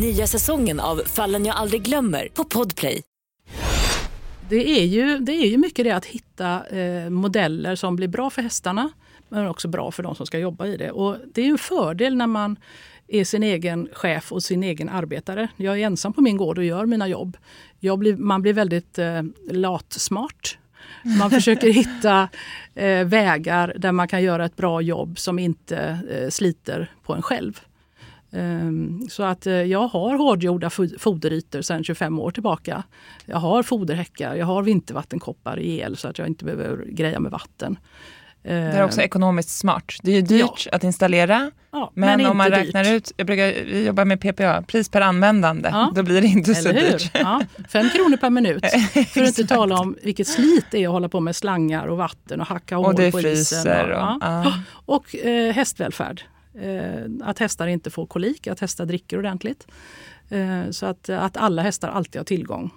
Nya säsongen av Fallen jag aldrig glömmer på Podplay. Det är ju, det är ju mycket det att hitta eh, modeller som blir bra för hästarna men också bra för de som ska jobba i det. Och det är en fördel när man är sin egen chef och sin egen arbetare. Jag är ensam på min gård och gör mina jobb. Jag blir, man blir väldigt eh, latsmart. Man försöker hitta eh, vägar där man kan göra ett bra jobb som inte eh, sliter på en själv. Ehm, Så att eh, jag har hårdgjorda fo- foderytor sedan 25 år tillbaka. Jag har foderhäckar, jag har vintervattenkoppar i el så att jag inte behöver greja med vatten. Det är också Ehm, ekonomiskt smart. Det är ju dyrt att installera, ja, men, om man räknar dyrt. ut, jag brukar vi jobbar med PPA, pris per användande, Ja. då blir det inte så Eller hur? dyrt. Ja, fem kronor per minut. För att inte tala om vilket slit det är att hålla på med slangar och vatten och hacka hål Och det på isen. Och, ja. ja. och eh, hästvälfärd. Eh, att hästar inte får kolik, att hästar dricker ordentligt. Eh, så att, att alla hästar alltid har tillgång.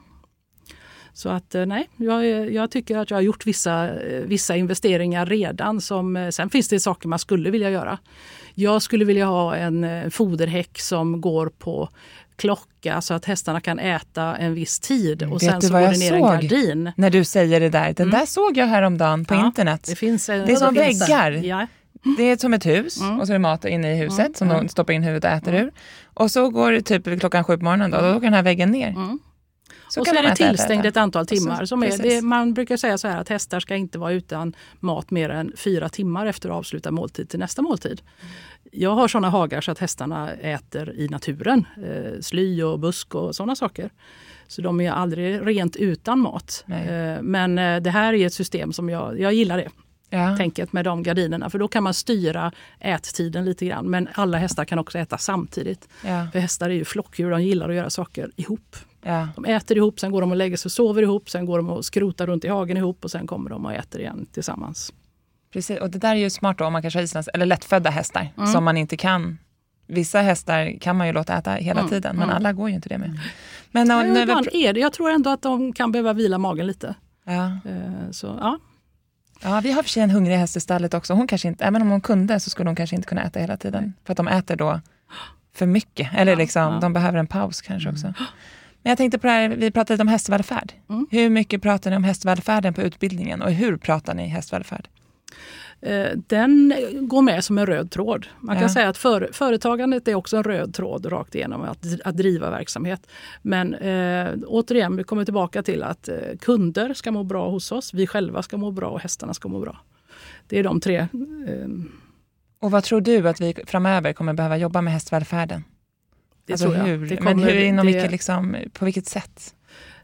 Så att eh, nej, jag, jag tycker att jag har gjort vissa, vissa investeringar redan. Som, sen finns det saker man skulle vilja göra. Jag skulle vilja ha en foderhäck som går på klocka så att hästarna kan äta en viss tid och Vet sen så går det ner en gardin. När du säger det där, den Mm. där såg jag häromdagen på Ja, internet. Det, finns, Det är som väggar. Ja, Det är som ett hus Mm. och så är det mat inne i huset Mm. som de stoppar in huvudet och äter ur. Och så går det typ klockan sju på morgonen då, då åker den här väggen ner. Mm. Så och kan så är de det tillstängt ett antal så- timmar. Som är, det, man brukar säga så här att hästar ska inte vara utan mat mer än fyra timmar efter avslutad måltid till nästa måltid. Jag har sådana hagar så att hästarna äter i naturen. Eh, sly och busk och sådana saker. Så de är aldrig rent utan mat. Eh, men eh, det här är ett system som jag, jag gillar det. Ja. Tänket med de gardinerna. För då kan man styra ättiden lite grann. Men alla hästar kan också äta samtidigt. Ja. För hästar är ju flockdjur, de gillar att göra saker ihop. Ja. De äter ihop, sen går de och lägger sig och sover ihop, sen går de och skrotar runt i hagen ihop och sen kommer de och äter igen tillsammans. Precis, och det där är ju smart då om man kanske har islands, eller lättfödda hästar Mm. som man inte kan. Vissa hästar kan man ju låta äta hela Mm, tiden, men mm. alla går ju inte det med. Men Ja, när, vi, är det. Jag tror ändå att de kan behöva vila magen lite. ja. Eh, Så, ja. Ja, vi har för sig en hungrig häst i stallet också. Hon kanske inte, även om hon kunde så skulle hon kanske inte kunna äta hela tiden. För att de äter då för mycket. Eller Ja, liksom, ja. Mm. de behöver en paus kanske också. Men jag tänkte på det här, vi pratade lite om hästvälfärd. Mm. Hur mycket pratar ni om hästvälfärden på utbildningen och hur pratar ni hästvälfärd? Eh, Den går med som en röd tråd. Man kan Ja. säga att för, företagandet är också en röd tråd rakt igenom att, att driva verksamhet. Men eh, återigen, vi kommer tillbaka till att eh, kunder ska må bra hos oss, vi själva ska må bra och hästarna ska må bra. Det är de tre. Eh, Och vad tror du att vi framöver kommer behöva jobba med hästvälfärden? det alltså tror jag. hur, Det men kommer- hur, inom det- vilket, liksom, på vilket sätt?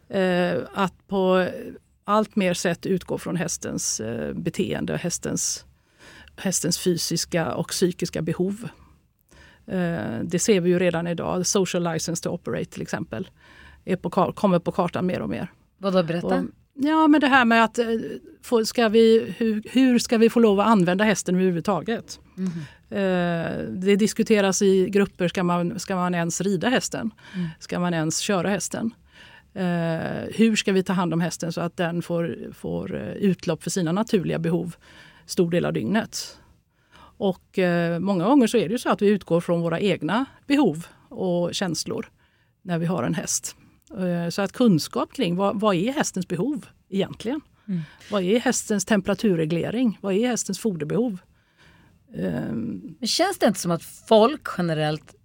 eh, att på allt mer sätt utgå från hästens eh, beteende, hästens, hästens fysiska och psykiska behov. Eh, det ser vi ju redan idag. Social license to operate till exempel är på, kommer på kartan mer och mer. Vadå, berätta? Och, ja, men det här med att eh, ska vi, hur, hur ska vi få lov att använda hästen överhuvudtaget? Eh, det diskuteras i grupper, ska man, ska man ens rida hästen? Mm. Ska man ens köra hästen? Hur ska vi ta hand om hästen så att den får, får utlopp för sina naturliga behov stor del av dygnet? Och eh, många gånger så är det ju så att vi utgår från våra egna behov och känslor när vi har en häst. Eh, så att kunskap kring vad, vad är hästens behov egentligen? Mm. Vad är hästens temperaturreglering? Vad är hästens foderbehov? Um, Men känns det inte som att folk generellt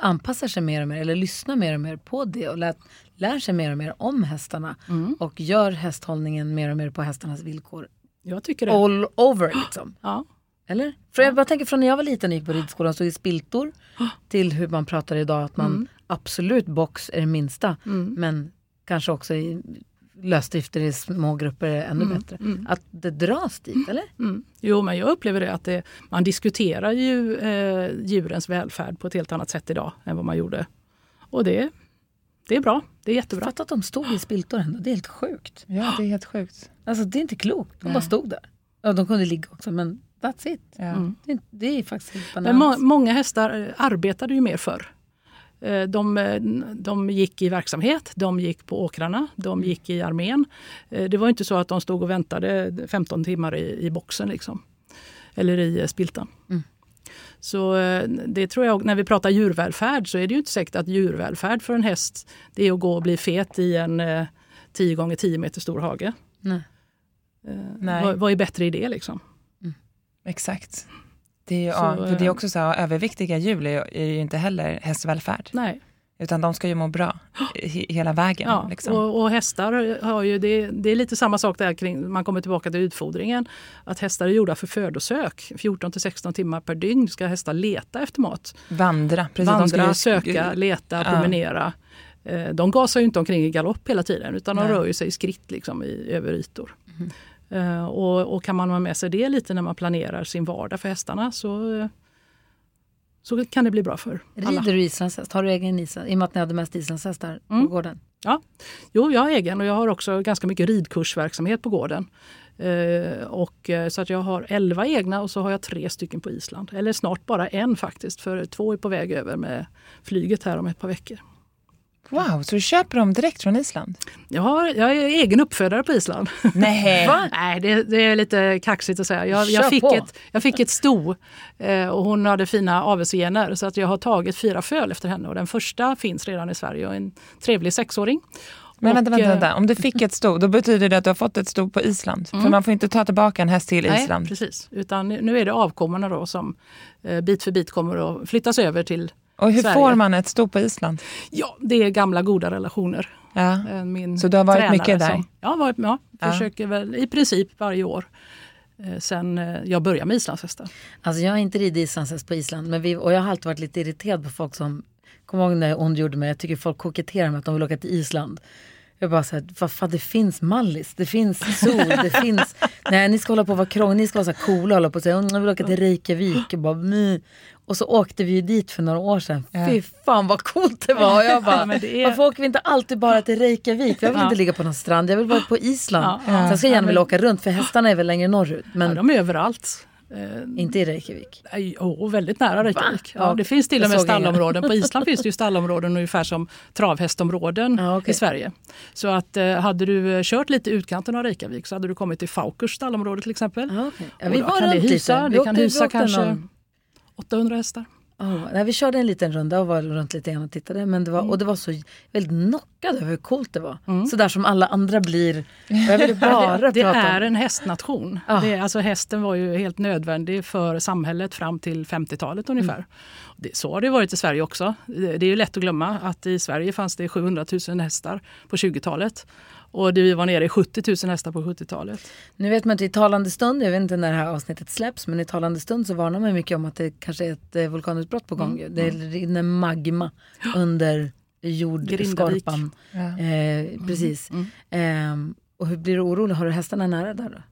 anpassar sig mer och mer eller lyssnar mer och mer på det och lär, lär sig mer och mer om hästarna mm. och gör hästhållningen mer och mer på hästarnas villkor? Jag tycker det. All over liksom. Ja. Eller? För jag bara tänker från när jag var liten och gick på ridskolan så i spiltor till hur man pratar idag att man mm. absolut box är det minsta mm. men kanske också i lösdrifter i små grupper är ännu mm. bättre. Mm. Att det dras dit, eller? Mm. Jo, men jag upplever det att det, man diskuterar ju eh, djurens välfärd på ett helt annat sätt idag än vad man gjorde. Och det, det är bra. Det är jättebra. Fatta att de stod i spiltor ändå. Det är helt sjukt. Ja, det är helt sjukt. Alltså det är inte klokt. De Nej. bara stod där. Ja, de kunde ligga också men that's it. Ja. Mm. Det, det, är faktiskt helt Men må, många hästar eh, arbetade ju mer förr. Eh, de, eh, de gick i verksamhet, de gick på åkrarna, de gick i armén. Det var inte så att de stod och väntade 15 timmar i, i boxen liksom. Eller i spiltan. Mm. Så det tror jag, när vi pratar djurvälfärd så är det ju inte säkert att djurvälfärd för en häst det är att gå och bli fet i en 10 gånger 10 meter stor hage. Nej. Nej. Vad, vad är bättre i det liksom? Exakt. Det är, ju, så, ja, det är också så här, överviktiga djur är, är ju inte heller hästvälfärd. Nej. Utan de ska ju må bra hela vägen. Ja, liksom. och, och, hästar har ju, det, det, är lite samma sak där kring, man kommer tillbaka till utfodringen. Att hästar är gjorda för födosök. 14 till 16 timmar per dygn ska hästar leta efter mat. Vandra. Precis, Vandra, de söka, leta, ja. promenera. Eh, de gasar ju inte omkring i galopp hela tiden utan de Nej. rör sig i skritt liksom, i, över ytor. Mm. Eh, och, och, kan man ha med sig det lite när man planerar sin vardag för hästarna så, så kan det bli bra för alla. Rider du islandshäst? Har du egen island? I och med att ni hade mest islandshästar på mm. gården? Ja, jo, jag har egen och jag har också ganska mycket ridkursverksamhet på gården. Eh, och, eh, så att jag har elva egna och så har jag tre stycken på Island. Eller snart bara en faktiskt, för två är på väg över med flyget här om ett par veckor. Wow, så du köper dem direkt från Island? Har, jag är egen uppfödare på Island. Nej, Nej det, det, är lite kaxigt att säga. Jag, jag fick, ett, jag fick ett sto eh, och hon hade fina avelsgener så att jag har tagit fyra föl efter henne. Och den första finns redan i Sverige och en trevlig sexåring. Men vänta, vänta, vänta, om du fick ett sto, då betyder det att du har fått ett sto på Island? Mm. För man får inte ta tillbaka en häst till Island? Nej, precis. Utan nu är det avkommorna då som eh, bit för bit kommer att flyttas över till och hur Sverige. får man ett sto på Island? Ja, det är gamla goda relationer. Ja. Eh, min så du har varit mycket där? Som, ja, varit, ja, ja. försöker väl i princip varje år eh, sen eh, jag började med islandshästar. Alltså jag har inte ridit islandshäst på Island men vi, och jag har alltid varit lite irriterad på folk som Kommer ihåg när jag ondgjorde mig, jag tycker folk koketterar med att de vill åka till Island. Jag bara såhär, vad fan det finns Mallis, det finns sol, det finns... Nej ni ska hålla på och vara krång, ni ska vara så coola och hålla på och säga, jag vill åka till Reykjavik. Och bara, My. Och så åkte vi ju dit för några år sedan. Ja. Fy fan vad coolt det var. Och jag bara, ja, är... Varför åker vi inte alltid bara till Reykjavik? Jag vill ja. inte ligga på någon strand, jag vill vara på Island. Ja. Sen ska jag gärna vilja åka runt för hästarna är väl längre norrut. Men... De är överallt. Eh, inte i Reykjavik? Jo, väldigt nära Reykjavik. Ja, det finns till och med stallområden. På Island finns det ju stallområden ungefär som travhästområden ja, okay. i Sverige. Så att eh, hade du eh, kört lite utkanten av Reykjavik så hade du kommit till Faukers stallområde till exempel. Ja, okay. ja, vi var kan det hysa, det kan hysa kanske någon... 800 hästar. Oh, vi körde en liten runda och var runt lite grann och tittade. Men det var, mm. Och det var så väldigt knockad över hur coolt det var. Mm. Sådär som alla andra blir. Jag ville bara det, det är en hästnation. Ah. Det, alltså, hästen var ju helt nödvändig för samhället fram till 50-talet ungefär. Mm. Det, så har det varit i Sverige också. Det, det är ju lätt att glömma att i Sverige fanns det 700 000 hästar på 20-talet. Och vi var nere i 70 000 hästar på 70-talet. Nu vet man inte i talande stund, jag vet inte när det här avsnittet släpps, men i talande stund så varnar man mycket om att det kanske är ett eh, vulkanutbrott på gång. Mm. Det rinner magma under jordskorpan. Ja. Eh, precis. Mm. Eh, och hur blir du orolig? Har du hästarna nära där då?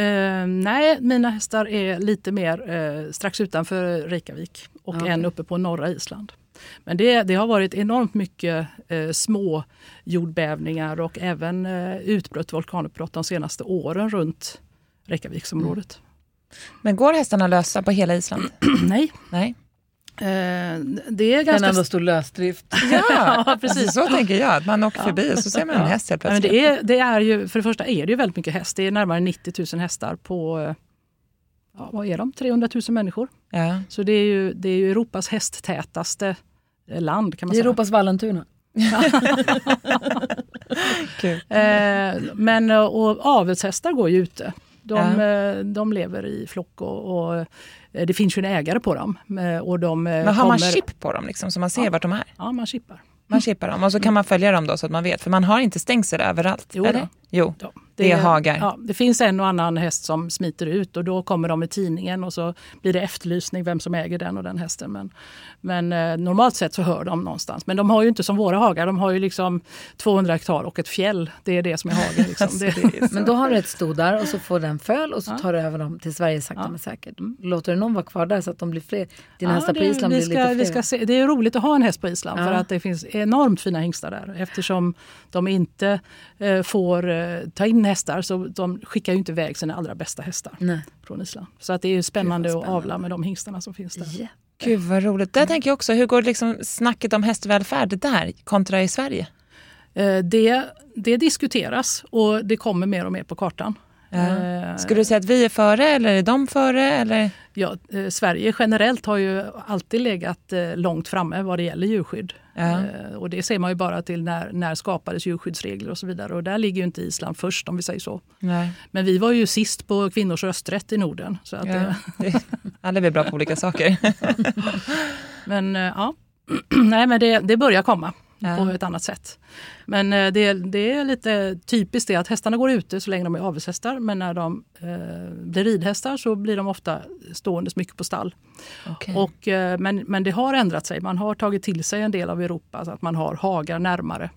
Eh, nej, mina hästar är lite mer eh, strax utanför Reykjavik och okay. en uppe på norra Island. Men det, det har varit enormt mycket eh, små jordbävningar och även eh, utbrott vulkanutbrott de senaste åren runt Reykjaviksområdet. Mm. Men går hästarna lösa på hela Island? Nej. Nej. Eh, det är Kan ganska... ändå stå lösdrift. Ja, precis. Så tänker jag. Att man åker förbi och så ser man en häst helt Ja, men plötsligt. det, är, det är ju, för det första är det ju väldigt mycket häst. Det är närmare 90 000 hästar på ja, vad är de? 300 000 människor. Ja. Så det är ju, det är ju Europas hästtätaste eh, land kan man säga. Europas Vallentuna. Kul. Eh, men och avelshästar går ju ute. De, Ja. eh, de lever i flock och, och eh, det finns ju en ägare på dem. Eh, Och de Men har man kommer- chip på dem liksom, så man ser Ja. vart de är? Ja, man chippar. Man chippar dem och så kan man följa dem då så att man vet. För man har inte stängsel överallt. Jo eller? Jo, Ja, det är hagar. Ja, det finns en och annan häst som smiter ut och då kommer de i tidningen och så blir det efterlysning vem som äger den och den hästen. Men, men eh, normalt sett så hör de någonstans. Men de har ju inte som våra hagar, de har ju liksom 200 hektar och ett fjäll. Det är det som är hagen. Liksom. det, Men då har du ett sto där och så får den föl och så Ja. tar du över dem till Sverige sakta Ja. men säkert. Låter du någon vara kvar där så att de blir fler? Dina Ja, hästar på det- Island vi blir ska, lite fler? vi ska se, Det är roligt att ha en häst på Island Ja. för att det finns enormt fina hingstar där. Eftersom de inte eh, får eh, ta in hästar så de skickar ju inte iväg sina allra bästa hästar Nej. från Island. Så att det är ju spännande, spännande. att avla med de hingstarna som finns där. Ja. Gud vad roligt. Där tänker jag också, hur går liksom snacket om hästvälfärd där kontra i Sverige? Eh, Det, det diskuteras och det kommer mer och mer på kartan. Eh, Skulle du säga att vi är före eller är de före? Eller? Ja, eh, Sverige generellt har ju alltid legat eh, långt framme vad det gäller djurskydd. Ja. Eh, Och det ser man ju bara till när, när skapades djurskyddsregler och så vidare. Och där ligger ju inte Island först om vi säger så. Nej. Men vi var ju sist på kvinnors rösträtt i Norden. Så att, Ja. Alla är vi bra på olika saker. Men eh, ja, Nej, men det, det börjar komma Ja. på ett annat sätt. Men eh, det, det är lite typiskt det att hästarna går ute så länge de är avelshästar. Men när de eh, blir ridhästar så blir de ofta ståendes mycket på stall. Okej. Och, eh, men, men det har ändrat sig. Man har tagit till sig en del av Europa så att man har hagar närmare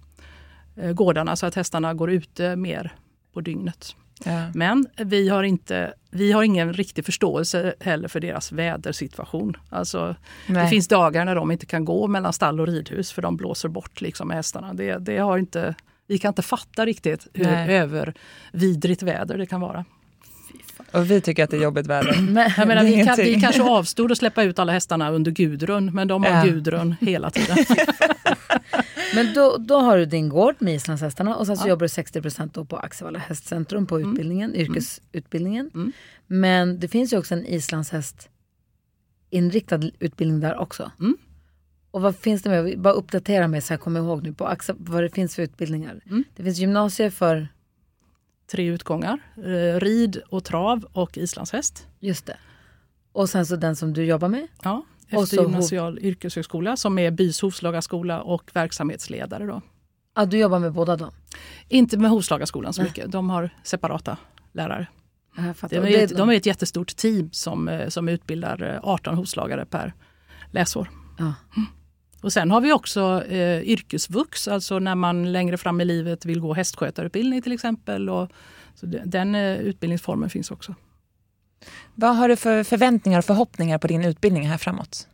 eh, gårdarna så att hästarna går ute mer på dygnet. Ja. Men vi har, inte, vi har ingen riktig förståelse heller för deras vädersituation. Alltså, det finns dagar när de inte kan gå mellan stall och ridhus för de blåser bort liksom hästarna. Det, det har inte, vi kan inte fatta riktigt hur Nej. övervidrigt väder det kan vara. Och vi tycker att det är jobbigt väder. Jag menar, vi, kan, vi kanske avstod att släppa ut alla hästarna under Gudrun, men de har Ja. Gudrun hela tiden. Men då, då har du din gård med islandshästarna och sen så Ja. jobbar du 60 då på Axevalla hästcentrum på utbildningen, yrkesutbildningen. Mm. Men det finns ju också en islandshäst inriktad utbildning där också. Mm. Och vad finns det med, bara uppdatera mig så jag kommer ihåg nu på Axe, vad det finns för utbildningar. Mm. Det finns gymnasier för, Tre utgångar, eh, rid och trav och islandshäst. just det. Och sen så den som du jobbar med. Ja, eftergymnasial yrkeshögskola som är bys hovslagarskola och verksamhetsledare. Då. Ja, du jobbar med båda dem. Inte med hovslagarskolan så Nej. mycket, de har separata lärare. De är, ett, de är ett jättestort team som, eh, som utbildar eh, 18 hovslagare per läsår. Ja. Och sen har vi också eh, yrkesvux, alltså när man längre fram i livet vill gå hästskötarutbildning till exempel. Och, så de- den eh, utbildningsformen finns också. Vad har du för förväntningar och förhoppningar på din utbildning här framåt?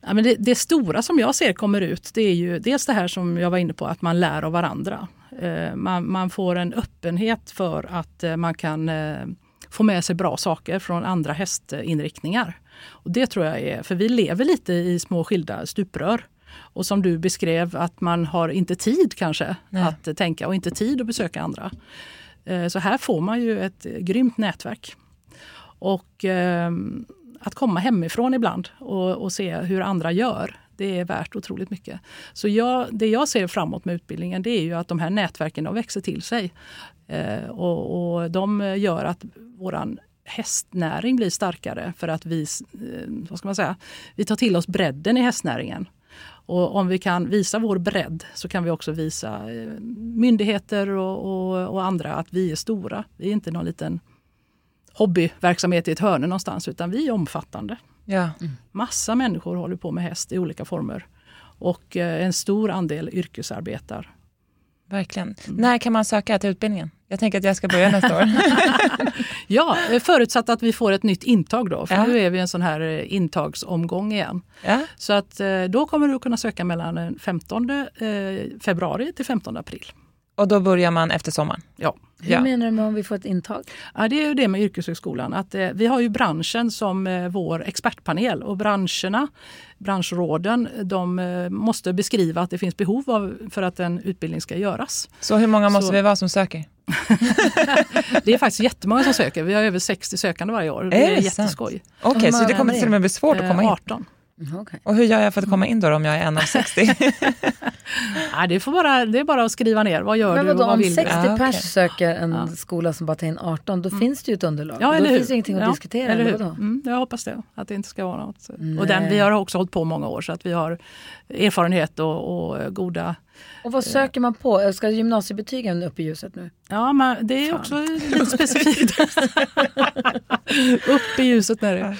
Ja, men det, det stora som jag ser kommer ut det är ju dels det här som jag var inne på att man lär av varandra. Eh, man, man får en öppenhet för att eh, man kan eh, få med sig bra saker från andra hästinriktningar. Och det tror jag är, för vi lever lite i små skilda stuprör. Och som du beskrev att man har inte tid kanske Nej. att tänka och inte tid att besöka andra. Eh, Så här får man ju ett grymt nätverk. Och eh, att komma hemifrån ibland och, och se hur andra gör, det är värt otroligt mycket. Så jag, det jag ser framåt med utbildningen det är ju att de här nätverken de växer till sig. Eh, och, och de gör att våran hästnäring blir starkare för att vi, eh, vad ska man säga, vi tar till oss bredden i hästnäringen. Och om vi kan visa vår bredd så kan vi också visa eh, myndigheter och, och, och andra att vi är stora. Vi är inte någon liten hobbyverksamhet i ett hörn någonstans utan vi är omfattande. Ja. Massa människor håller på med häst i olika former. Och eh, en stor andel yrkesarbetar. Verkligen. När kan man söka till utbildningen? Jag tänker att jag ska börja nästa år. Ja, förutsatt att vi får ett nytt intag då. För Ja. nu är vi i en sån här eh, intagsomgång igen. Ja. Så att eh, då kommer du kunna söka mellan den 15 eh, februari till 15 april. Och då börjar man efter sommaren? Ja. Hur Ja. menar du med om vi får ett intag? Ja, det är ju det med yrkeshögskolan. Att, eh, vi har ju branschen som eh, vår expertpanel och branscherna, branschråden, de eh, måste beskriva att det finns behov av, för att en utbildning ska göras. Så hur många måste Så- vi vara som söker? Det är faktiskt jättemånga som söker. Vi har över 60 sökande varje år. Det Är är, det jätteskoj. Okej, Hur så det kommer är det? till och med bli svårt att komma in? Eh, 18. Mm, okej. Och hur gör jag för att komma in då om jag är en av 60? Nej, det, får bara, det är bara att skriva ner. Vad gör Men du och vad om vill 60 du? Ah, okej. pers söker en skola som bara tar in 18, då finns det ju ett underlag. Ja, då eller hur? finns det ingenting att Ja, diskutera. Eller Eller hur? Mm, jag hoppas det, att det inte ska vara något. Nej. Och den, vi har också hållit på många år så att vi har erfarenhet och, och goda... Och vad söker man på? Ska gymnasiebetygen upp i ljuset nu? Ja, men det är också lite specifikt. Upp i ljuset när det Eh,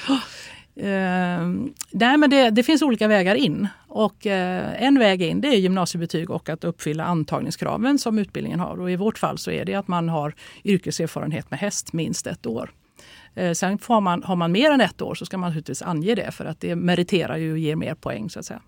Ehm, nej, men det, det finns olika vägar in. Och eh, en väg in det är gymnasiebetyg och att uppfylla antagningskraven som utbildningen har. Och I vårt fall så är det att man har yrkeserfarenhet med häst minst ett år. Eh, sen får man, har man mer än ett år så ska man naturligtvis ange det för att det meriterar ju och ger mer poäng. så att säga.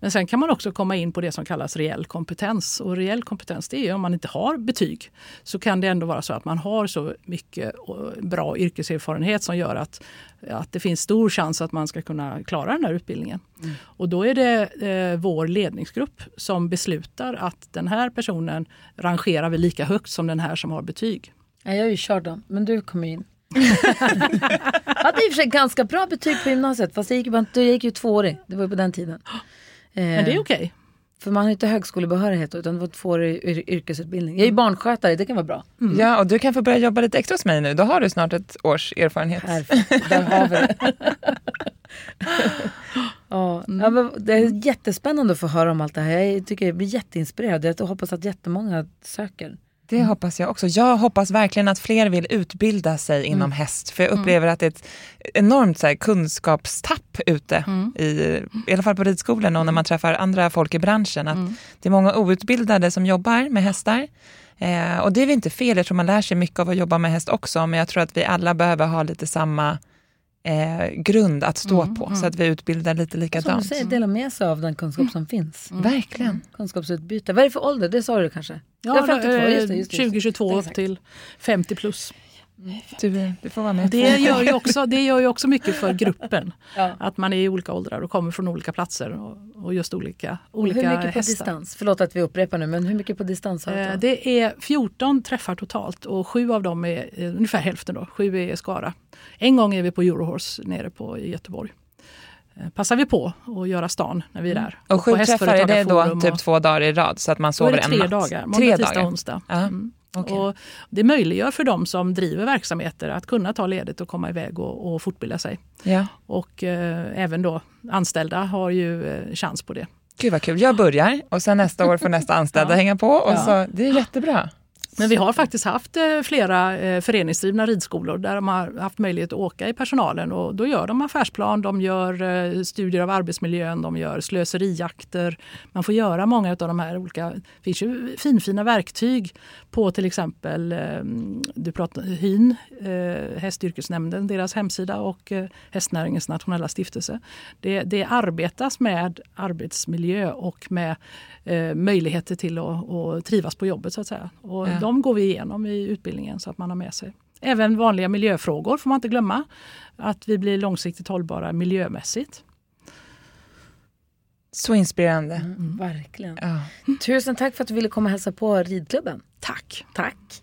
Men sen kan man också komma in på det som kallas reell kompetens. Och reell kompetens det är om man inte har betyg så kan det ändå vara så att man har så mycket bra yrkeserfarenhet som gör att, att det finns stor chans att man ska kunna klara den här utbildningen. Och då är det eh, vår ledningsgrupp som beslutar att den här personen rangerar vi lika högt som den här som har betyg. Ja, jag är ju körd då, men du kom ju in. hade i och för sig ganska bra betyg på gymnasiet, fast jag gick ju, bara, jag gick ju tvåårig. Det var ju på den tiden. Men det är okej. För man har ju inte högskolebehörighet utan det var tvåårig yr- yrkesutbildning. Jag är ju barnskötare, det kan vara bra. Ja, och du kan få börja jobba lite extra hos mig nu. Då har du snart ett års erfarenhet. Perfekt, där har vi det. ja, ja, men det är jättespännande att få höra om allt det här. Jag tycker jag blir jätteinspirerad. Jag hoppas att jättemånga söker. Det hoppas jag också. Jag hoppas verkligen att fler vill utbilda sig inom häst. För jag upplever att det är ett enormt så här, kunskapstapp ute, i, i alla fall på ridskolan och när man träffar andra folk i branschen. Att Det är många outbildade som jobbar med hästar. Eh, och det är väl inte fel, jag tror man lär sig mycket av att jobba med häst också. Men jag tror att vi alla behöver ha lite samma eh, grund att stå på. Så att vi utbildar lite Som du likadant. säger, dela med sig av den kunskap som finns. Verkligen. Kunskapsutbyte. Vad är det för ålder? Det sa du kanske? Ja, 52, eh, just det, just det, just det. 2022 upp till 50 plus. Du, du får vara med. Det gör, ju också, det gör ju också mycket för gruppen. Ja. Att man är i olika åldrar och kommer från olika platser och, och just olika, olika hur mycket på hästar. distans? Förlåt att vi upprepar nu, men hur mycket på distans har du Eh? Det är 14 träffar totalt och sju av dem är eh, ungefär hälften. Då. Sju är i Skara. En gång är vi på Eurohorse nere på i Göteborg. Eh, Passar vi på att göra stan när vi är där. Och sju träffar, är det då typ två dagar i rad så att man sover en tre natt? dagar. Måndag, Tre tisdag, dagar. onsdag. Ja. Mm. Okej. Och det möjliggör för dem som driver verksamheter att kunna ta ledigt och komma iväg och, och fortbilda sig. Ja. Och eh, även då anställda har ju eh, chans på det. Gud vad kul, jag börjar och sen nästa år får nästa anställda hänga på. Och Ja. så, det är jättebra. Men vi har faktiskt haft eh, flera eh, föreningsdrivna ridskolor där de har haft möjlighet att åka i personalen och då gör de affärsplan, de gör eh, studier av arbetsmiljön, de gör slöserijakter. Man får göra många av de här olika, det finns ju finfina verktyg på till exempel du pratar, HYN, Hästyrkesnämnden, deras hemsida och Hästnäringens nationella stiftelse. Det, det arbetas med arbetsmiljö och med möjligheter till att, att trivas på jobbet så att säga. Och Ja. De går vi igenom i utbildningen så att man har med sig. Även vanliga miljöfrågor får man inte glömma. Att vi blir långsiktigt hållbara miljömässigt. Så inspirerande. Mm, verkligen. Ja. Tusen tack för att du ville komma och hälsa på ridklubben. Tack! Tack.